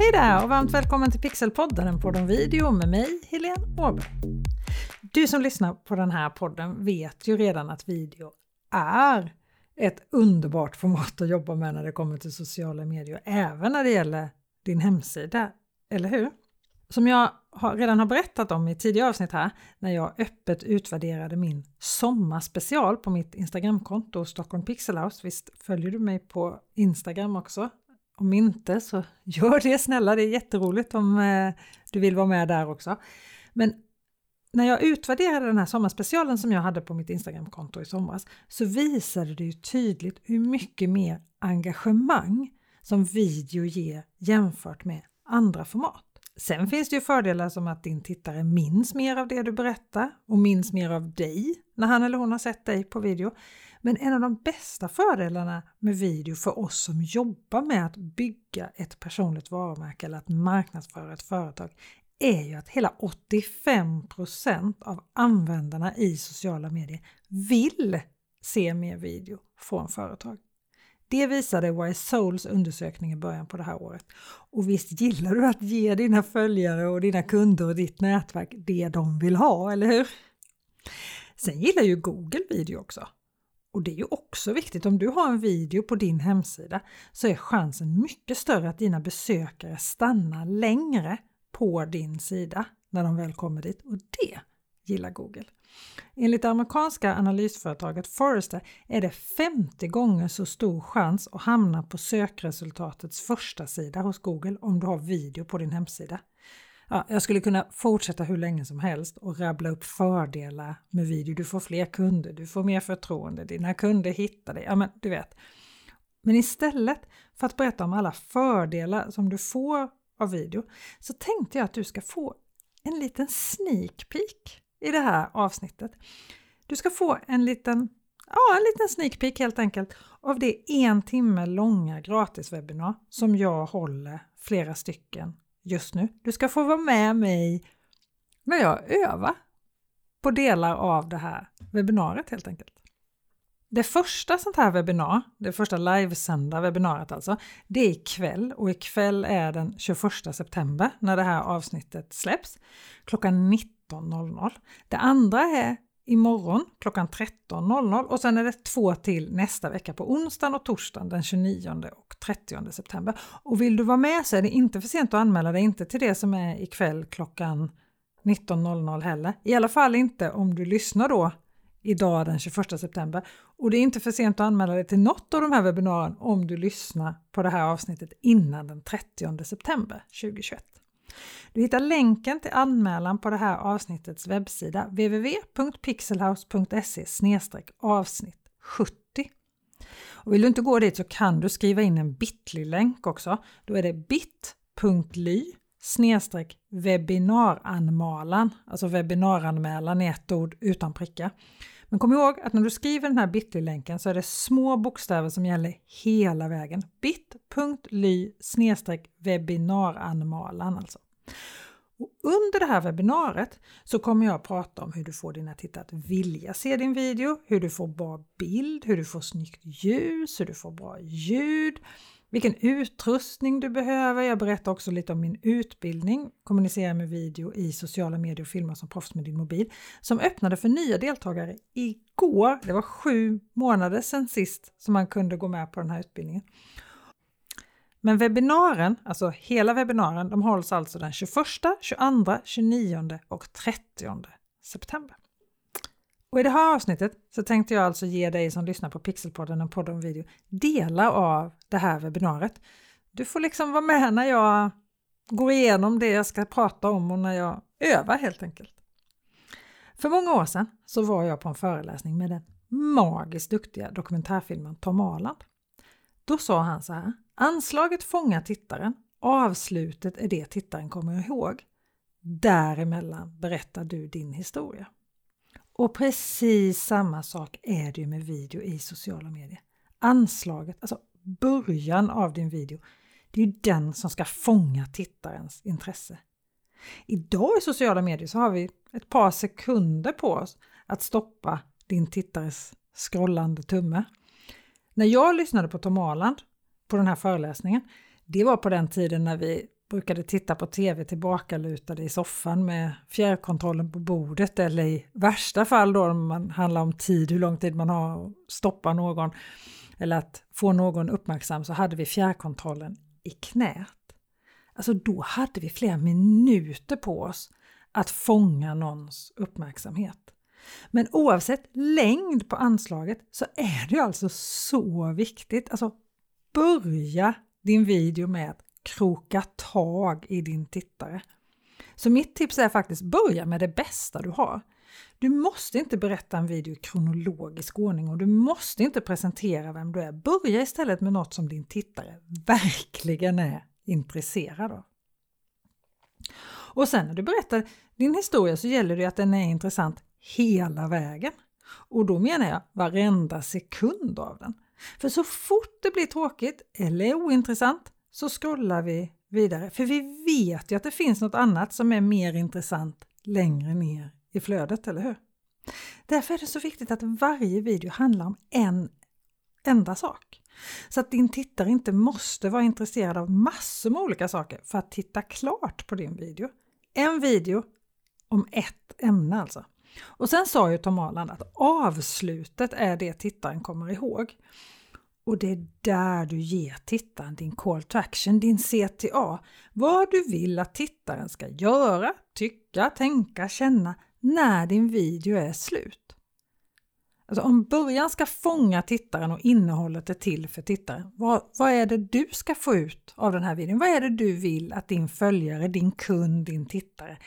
Hej där och varmt välkommen till Pixelpodden, en podd om video med mig, Helene Åberg. Du som lyssnar på den här podden vet ju redan att video är ett underbart format att jobba med när det kommer till sociala medier, även när det gäller din hemsida, eller hur? Som jag redan har berättat om i tidigare avsnitt här, när jag öppet utvärderade min sommarspecial på mitt Instagramkonto Stockholm Pixelhouse. Visst följer du mig på Instagram också? Om inte så gör det snälla, det är jätteroligt om eh, du vill vara med där också. Men när jag utvärderade den här sommarspecialen som jag hade på mitt Instagramkonto i somras så visade det ju tydligt hur mycket mer engagemang som video ger jämfört med andra format. Sen finns det ju fördelar som att din tittare minns mer av det du berättar och minns mer av dig när han eller hon har sett dig på video. Men en av de bästa fördelarna med video för oss som jobbar med att bygga ett personligt varumärke eller att marknadsföra ett företag är ju att hela 85% av användarna i sociala medier vill se mer video från företag. Det visade Wise Souls undersökning i början på det här året. Och visst gillar du att ge dina följare och dina kunder och ditt nätverk det de vill ha, eller hur? Sen gillar ju Google video också. Och det är ju också viktigt, om du har en video på din hemsida så är chansen mycket större att dina besökare stannar längre på din sida när de väl kommer dit och det gillar Google. Enligt det amerikanska analysföretaget Forrester är det 50 gånger så stor chans att hamna på sökresultatets första sida hos Google om du har video på din hemsida. Ja, jag skulle kunna fortsätta hur länge som helst och rabbla upp fördelar med video. Du får fler kunder, du får mer förtroende, dina kunder hittar dig. Ja, men du vet. Men istället för att berätta om alla fördelar som du får av video så tänkte jag att du ska få en liten sneak peek i det här avsnittet. Du ska få en liten, ja, en liten sneak peek helt enkelt av det en timme långa gratiswebinar som jag håller flera stycken just nu. Du ska få vara med mig när jag övar på delar av det här webbinariet helt enkelt. Det första sånt här webbinar, det första livesända webbinariet alltså, det är ikväll och ikväll är den 21 september när det här avsnittet släpps klockan 19. 19.00. Det andra är imorgon klockan 13.00 och sen är det två till nästa vecka på onsdagen och torsdagen den 29 och 30 september. Och vill du vara med så är det inte för sent att anmäla dig, inte till det som är ikväll klockan 19.00 heller. I alla fall inte om du lyssnar då idag den 21 september. Och det är inte för sent att anmäla dig till något av de här webbinarierna om du lyssnar på det här avsnittet innan den 30 september 2021. Du hittar länken till anmälan på det här avsnittets webbsida www.pixelhouse.se avsnitt 70. Och vill du inte gå dit så kan du skriva in en bitly-länk också. Då är det bit.ly snedstreck webbinaranmälan, alltså webbinaranmälan i ett ord utan prickar. Men kom ihåg att när du skriver den här bitly-länken så är det små bokstäver som gäller hela vägen. bit.ly webbinaranmälan alltså. Och under det här webbinariet så kommer jag att prata om hur du får dina tittare att vilja se din video, hur du får bra bild, hur du får snyggt ljus, hur du får bra ljud, vilken utrustning du behöver. Jag berättar också lite om min utbildning, kommunicera med video i sociala medier och filma som proffs med din mobil, som öppnade för nya deltagare igår. Det var sju månader sedan sist som man kunde gå med på den här utbildningen. Men webbinaren, alltså hela webbinaren, de hålls alltså den 21, 22, 29 och 30 september. Och i det här avsnittet så tänkte jag alltså ge dig som lyssnar på Pixelpodden, en podd om video, delar av det här webbinariet. Du får liksom vara med när jag går igenom det jag ska prata om och när jag övar helt enkelt. För många år sedan så var jag på en föreläsning med den magiskt duktiga dokumentärfilmen Tom Arland. Då sa han så här, anslaget fångar tittaren, avslutet är det tittaren kommer ihåg. Däremellan berättar du din historia. Och precis samma sak är det ju med video i sociala medier. Anslaget, alltså början av din video, det är ju den som ska fånga tittarens intresse. Idag i sociala medier så har vi ett par sekunder på oss att stoppa din tittares scrollande tumme. När jag lyssnade på Tom Arland på den här föreläsningen, det var på den tiden när vi brukade titta på tv tillbakalutade i soffan med fjärrkontrollen på bordet eller i värsta fall då om man handlar om tid, hur lång tid man har att stoppa någon eller att få någon uppmärksam så hade vi fjärrkontrollen i knät. Alltså då hade vi flera minuter på oss att fånga någons uppmärksamhet. Men oavsett längd på anslaget så är det alltså så viktigt. Alltså börja din video med att kroka tag i din tittare. Så mitt tips är faktiskt börja med det bästa du har. Du måste inte berätta en video i kronologisk ordning och du måste inte presentera vem du är. Börja istället med något som din tittare verkligen är intresserad av. Och sen när du berättar din historia så gäller det att den är intressant hela vägen. Och då menar jag varenda sekund av den. För så fort det blir tråkigt eller ointressant så scrollar vi vidare. För vi vet ju att det finns något annat som är mer intressant längre ner i flödet, eller hur? Därför är det så viktigt att varje video handlar om en enda sak. Så att din tittare inte måste vara intresserad av massor med olika saker för att titta klart på din video. En video om ett ämne alltså. Och sen sa ju Tom Arland att avslutet är det tittaren kommer ihåg. Och det är där du ger tittaren din call to action, din CTA. Vad du vill att tittaren ska göra, tycka, tänka, känna när din video är slut. Alltså om början ska fånga tittaren och innehållet är till för tittaren, vad, vad är det du ska få ut av den här videon? Vad är det du vill att din följare, din kund, din tittare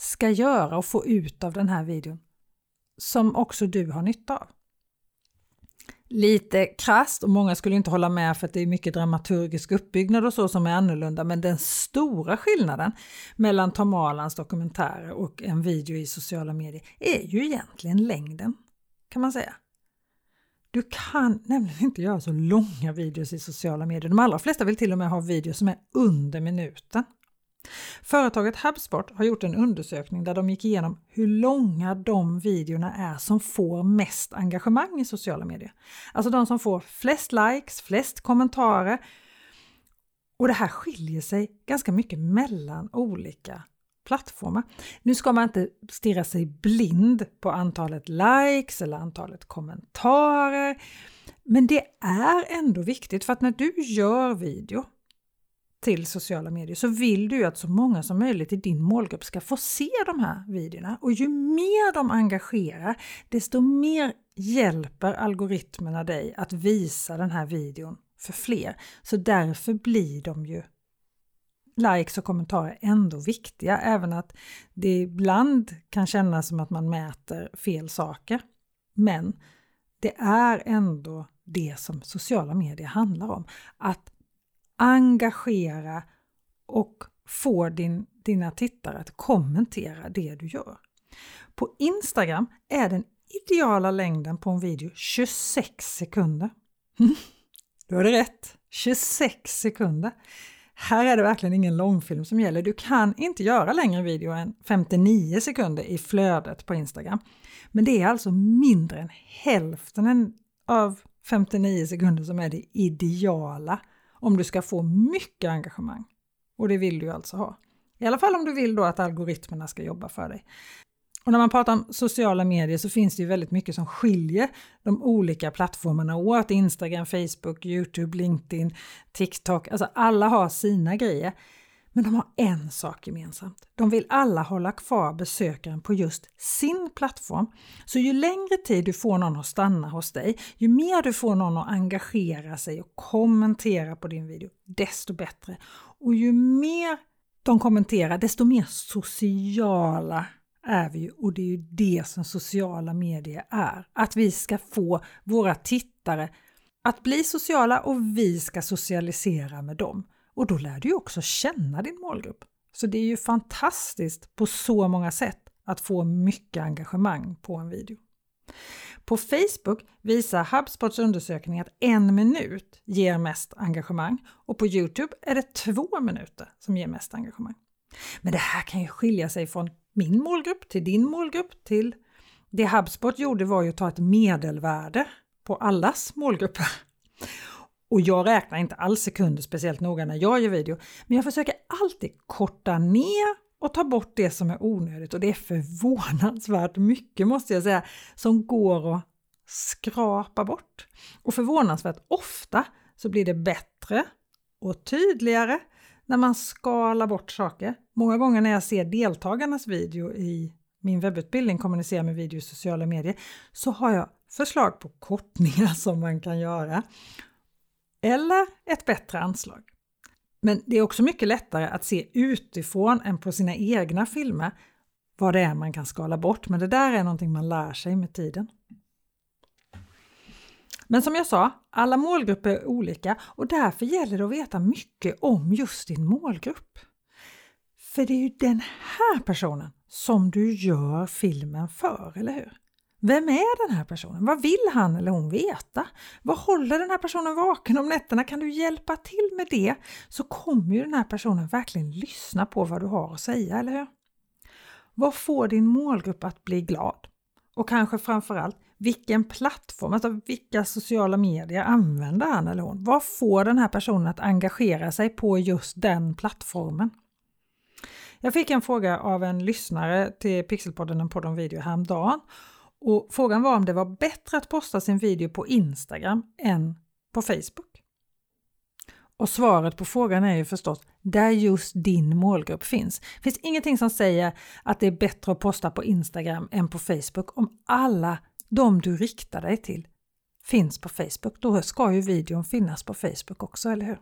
ska göra och få ut av den här videon som också du har nytta av? Lite krast och många skulle inte hålla med för att det är mycket dramaturgisk uppbyggnad och så som är annorlunda men den stora skillnaden mellan Tom Alans dokumentärer och en video i sociala medier är ju egentligen längden kan man säga. Du kan nämligen inte göra så långa videos i sociala medier. De allra flesta vill till och med ha videos som är under minuten. Företaget HubSpot har gjort en undersökning där de gick igenom hur långa de videorna är som får mest engagemang i sociala medier. Alltså de som får flest likes, flest kommentarer. Och det här skiljer sig ganska mycket mellan olika plattformar. Nu ska man inte stirra sig blind på antalet likes eller antalet kommentarer. Men det är ändå viktigt för att när du gör video till sociala medier så vill du ju att så många som möjligt i din målgrupp ska få se de här videorna. Och ju mer de engagerar, desto mer hjälper algoritmerna dig att visa den här videon för fler. Så därför blir de ju likes och kommentarer ändå viktiga, även att det ibland kan kännas som att man mäter fel saker. Men det är ändå det som sociala medier handlar om. Att engagera och få din, dina tittare att kommentera det du gör. På Instagram är den ideala längden på en video 26 sekunder. Du hörde rätt! 26 sekunder. Här är det verkligen ingen långfilm som gäller. Du kan inte göra längre video än 59 sekunder i flödet på Instagram. Men det är alltså mindre än hälften av 59 sekunder som är det ideala om du ska få mycket engagemang. Och det vill du alltså ha. I alla fall om du vill då att algoritmerna ska jobba för dig. Och när man pratar om sociala medier så finns det ju väldigt mycket som skiljer de olika plattformarna åt. Instagram, Facebook, Youtube, LinkedIn, TikTok. Alltså alla har sina grejer. Men de har en sak gemensamt. De vill alla hålla kvar besökaren på just sin plattform. Så ju längre tid du får någon att stanna hos dig, ju mer du får någon att engagera sig och kommentera på din video, desto bättre. Och ju mer de kommenterar, desto mer sociala är vi ju och det är ju det som sociala medier är. Att vi ska få våra tittare att bli sociala och vi ska socialisera med dem. Och då lär du ju också känna din målgrupp. Så det är ju fantastiskt på så många sätt att få mycket engagemang på en video. På Facebook visar HubSpots undersökning att en minut ger mest engagemang och på Youtube är det två minuter som ger mest engagemang. Men det här kan ju skilja sig från min målgrupp till din målgrupp till det HubSpot gjorde var ju att ta ett medelvärde på allas målgrupper. Och jag räknar inte alls sekunder speciellt noga när jag gör video, men jag försöker alltid korta ner och ta bort det som är onödigt och det är förvånansvärt mycket måste jag säga som går att skrapa bort. Och förvånansvärt ofta så blir det bättre och tydligare när man skalar bort saker. Många gånger när jag ser deltagarnas video i min webbutbildning Kommunicera med video i sociala medier så har jag förslag på kortningar som man kan göra eller ett bättre anslag. Men det är också mycket lättare att se utifrån än på sina egna filmer vad det är man kan skala bort, men det där är någonting man lär sig med tiden. Men som jag sa, alla målgrupper är olika och därför gäller det att veta mycket om just din målgrupp. För det är ju den här personen som du gör filmen för, eller hur? Vem är den här personen? Vad vill han eller hon veta? Vad håller den här personen vaken om nätterna? Kan du hjälpa till med det så kommer ju den här personen verkligen lyssna på vad du har att säga, eller hur? Vad får din målgrupp att bli glad? Och kanske framförallt, vilken plattform, alltså vilka sociala medier använder han eller hon? Vad får den här personen att engagera sig på just den plattformen? Jag fick en fråga av en lyssnare till Pixelpodden, en podd om video häromdagen och frågan var om det var bättre att posta sin video på Instagram än på Facebook. Och svaret på frågan är ju förstås där just din målgrupp finns. Det finns ingenting som säger att det är bättre att posta på Instagram än på Facebook om alla de du riktar dig till finns på Facebook. Då ska ju videon finnas på Facebook också, eller hur?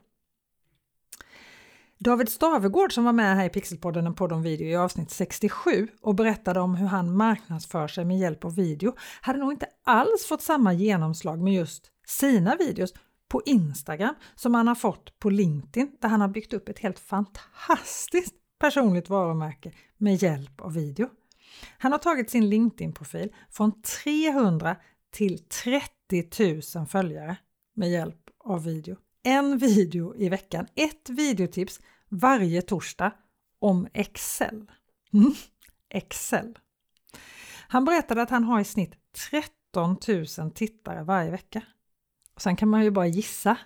David Stavegård som var med här i Pixelpodden, en podd om video i avsnitt 67 och berättade om hur han marknadsför sig med hjälp av video hade nog inte alls fått samma genomslag med just sina videos på Instagram som han har fått på LinkedIn där han har byggt upp ett helt fantastiskt personligt varumärke med hjälp av video. Han har tagit sin LinkedIn-profil från 300 till 30 000 följare med hjälp av video en video i veckan, ett videotips varje torsdag om Excel. Mm. Excel. Han berättade att han har i snitt 13 000 tittare varje vecka. Och sen kan man ju bara gissa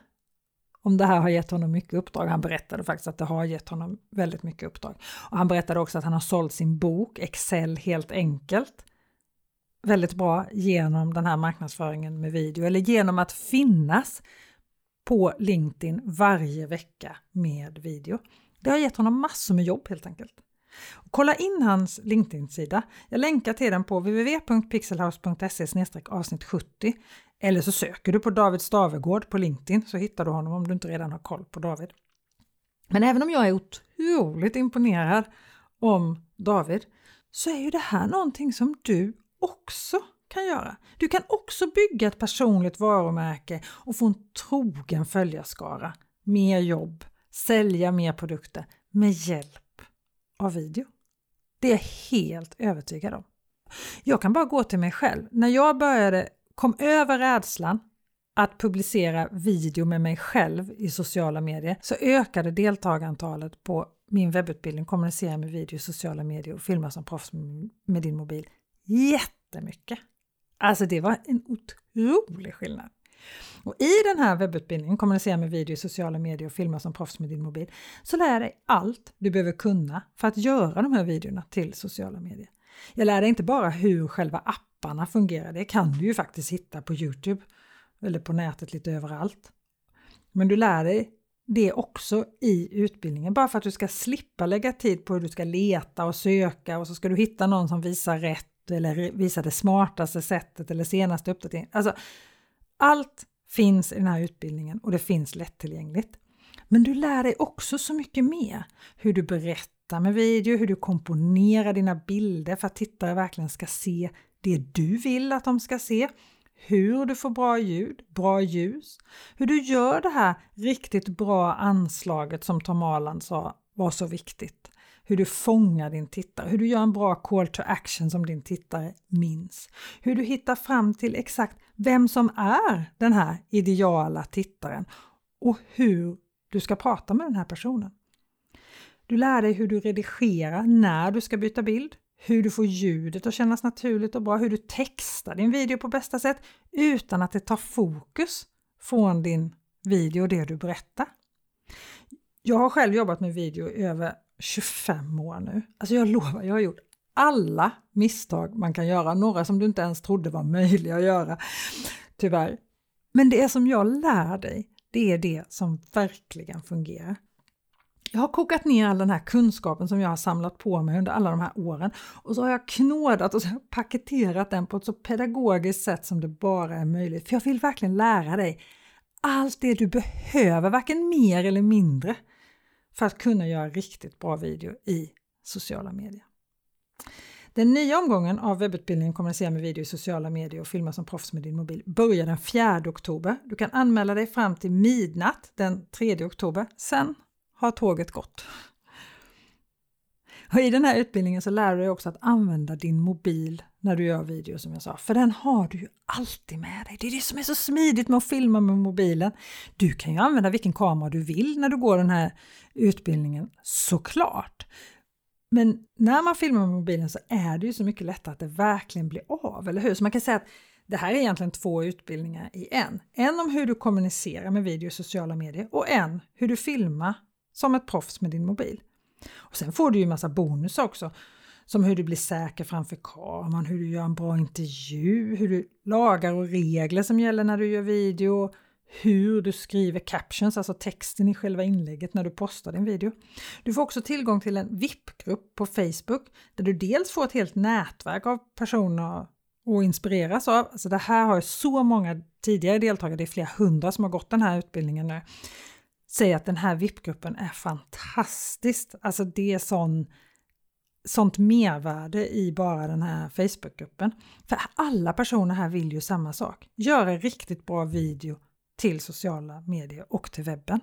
om det här har gett honom mycket uppdrag. Han berättade faktiskt att det har gett honom väldigt mycket uppdrag. Och han berättade också att han har sålt sin bok Excel helt enkelt väldigt bra genom den här marknadsföringen med video eller genom att finnas på LinkedIn varje vecka med video. Det har gett honom massor med jobb helt enkelt. Kolla in hans LinkedIn-sida. Jag länkar till den på www.pixelhouse.se avsnitt 70 eller så söker du på David Stavegård på LinkedIn så hittar du honom om du inte redan har koll på David. Men även om jag är otroligt imponerad om David så är ju det här någonting som du också kan göra. Du kan också bygga ett personligt varumärke och få en trogen följarskara, mer jobb, sälja mer produkter med hjälp av video. Det är jag helt övertygad om. Jag kan bara gå till mig själv. När jag började, kom över rädslan att publicera video med mig själv i sociala medier så ökade deltagarantalet på min webbutbildning Kommunicera med video i sociala medier och filma som proffs med din mobil jättemycket. Alltså det var en otrolig skillnad. Och I den här webbutbildningen, kommunicera med video i sociala medier och filma som proffs med din mobil, så lär jag dig allt du behöver kunna för att göra de här videorna till sociala medier. Jag lär dig inte bara hur själva apparna fungerar, det kan du ju faktiskt hitta på Youtube eller på nätet lite överallt. Men du lär dig det också i utbildningen, bara för att du ska slippa lägga tid på hur du ska leta och söka och så ska du hitta någon som visar rätt eller visa det smartaste sättet eller senaste uppdateringen. Alltså, allt finns i den här utbildningen och det finns lättillgängligt. Men du lär dig också så mycket mer. Hur du berättar med video, hur du komponerar dina bilder för att tittare verkligen ska se det du vill att de ska se. Hur du får bra ljud, bra ljus. Hur du gör det här riktigt bra anslaget som Tom Arland sa var så viktigt hur du fångar din tittare, hur du gör en bra call to action som din tittare minns, hur du hittar fram till exakt vem som är den här ideala tittaren och hur du ska prata med den här personen. Du lär dig hur du redigerar när du ska byta bild, hur du får ljudet att kännas naturligt och bra, hur du textar din video på bästa sätt utan att det tar fokus från din video och det du berättar. Jag har själv jobbat med video i över 25 år nu. Alltså jag lovar, jag har gjort alla misstag man kan göra, några som du inte ens trodde var möjliga att göra, tyvärr. Men det som jag lär dig, det är det som verkligen fungerar. Jag har kokat ner all den här kunskapen som jag har samlat på mig under alla de här åren och så har jag knådat och så paketerat den på ett så pedagogiskt sätt som det bara är möjligt. För jag vill verkligen lära dig allt det du behöver, varken mer eller mindre, för att kunna göra riktigt bra video i sociala medier. Den nya omgången av webbutbildningen Kommunicera med video i sociala medier och filma som proffs med din mobil börjar den 4 oktober. Du kan anmäla dig fram till midnatt den 3 oktober. Sen har tåget gått. Och I den här utbildningen så lär du dig också att använda din mobil när du gör video som jag sa, för den har du ju alltid med dig. Det är det som är så smidigt med att filma med mobilen. Du kan ju använda vilken kamera du vill när du går den här utbildningen, såklart. Men när man filmar med mobilen så är det ju så mycket lättare att det verkligen blir av, eller hur? Så man kan säga att det här är egentligen två utbildningar i en. En om hur du kommunicerar med video i sociala medier och en hur du filmar som ett proffs med din mobil. Och Sen får du ju massa bonusar också, som hur du blir säker framför kameran, hur du gör en bra intervju, hur du lagar och regler som gäller när du gör video, hur du skriver captions, alltså texten i själva inlägget när du postar din video. Du får också tillgång till en VIP-grupp på Facebook där du dels får ett helt nätverk av personer att inspireras av. Alltså det här har så många tidigare deltagare, det är flera hundra som har gått den här utbildningen nu, säga att den här VIP-gruppen är fantastiskt. Alltså det är sån, sånt mervärde i bara den här Facebook-gruppen. För alla personer här vill ju samma sak, göra riktigt bra video till sociala medier och till webben.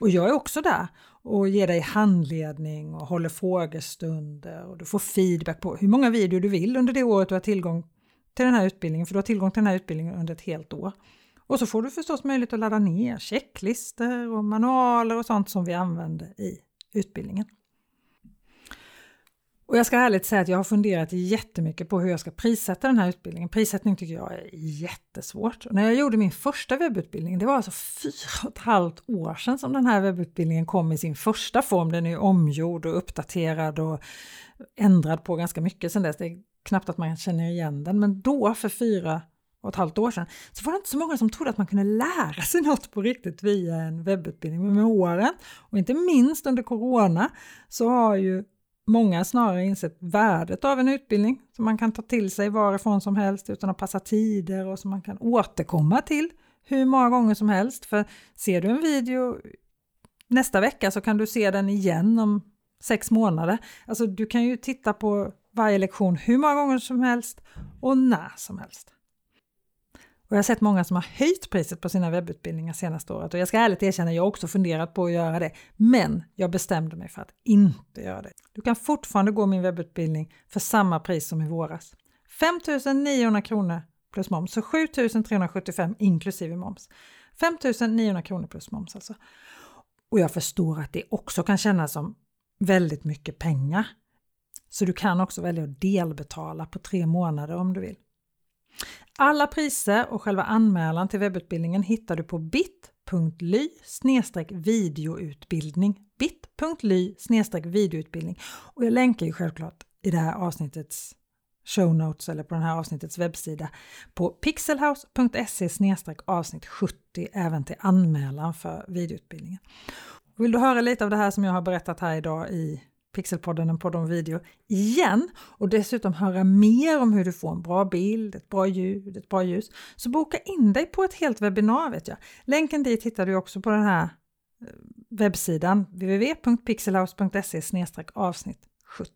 Och jag är också där och ger dig handledning och håller frågestunder och du får feedback på hur många videor du vill under det året du har tillgång till den här utbildningen, för du har tillgång till den här utbildningen under ett helt år. Och så får du förstås möjlighet att ladda ner checklistor och manualer och sånt som vi använder i utbildningen. Och jag ska ärligt säga att jag har funderat jättemycket på hur jag ska prissätta den här utbildningen. Prissättning tycker jag är jättesvårt. Och när jag gjorde min första webbutbildning, det var alltså fyra och ett halvt år sedan som den här webbutbildningen kom i sin första form. Den är omgjord och uppdaterad och ändrad på ganska mycket sedan dess. Det är knappt att man känner igen den, men då för fyra och ett halvt år sedan så var det inte så många som trodde att man kunde lära sig något på riktigt via en webbutbildning. Men med åren, och inte minst under corona, så har ju många snarare insett värdet av en utbildning som man kan ta till sig varifrån som helst utan att passa tider och som man kan återkomma till hur många gånger som helst. För ser du en video nästa vecka så kan du se den igen om sex månader. Alltså du kan ju titta på varje lektion hur många gånger som helst och när som helst. Och jag har sett många som har höjt priset på sina webbutbildningar senaste året och jag ska ärligt erkänna, jag har också funderat på att göra det. Men jag bestämde mig för att inte göra det. Du kan fortfarande gå min webbutbildning för samma pris som i våras. 5 900 kronor plus moms, så 7 375 inklusive moms. 5 900 kronor plus moms alltså. Och jag förstår att det också kan kännas som väldigt mycket pengar. Så du kan också välja att delbetala på tre månader om du vill. Alla priser och själva anmälan till webbutbildningen hittar du på bit.ly videoutbildning bit.ly videoutbildning och jag länkar ju självklart i det här avsnittets show notes eller på den här avsnittets webbsida på pixelhouse.se avsnitt 70 även till anmälan för videoutbildningen. Vill du höra lite av det här som jag har berättat här idag i Pixelpodden, en podd om video, igen och dessutom höra mer om hur du får en bra bild, ett bra ljud, ett bra ljus, så boka in dig på ett helt webbinar vet jag. Länken dit hittar du också på den här eh, webbsidan www.pixelhouse.se avsnitt 70.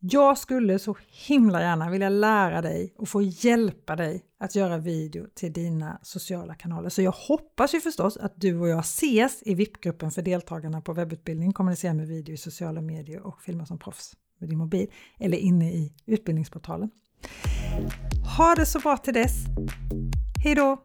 Jag skulle så himla gärna vilja lära dig och få hjälpa dig att göra video till dina sociala kanaler. Så jag hoppas ju förstås att du och jag ses i VIP-gruppen för deltagarna på webbutbildning, kommunicera med video i sociala medier och filma som proffs med din mobil eller inne i utbildningsportalen. Ha det så bra till dess! Hej då!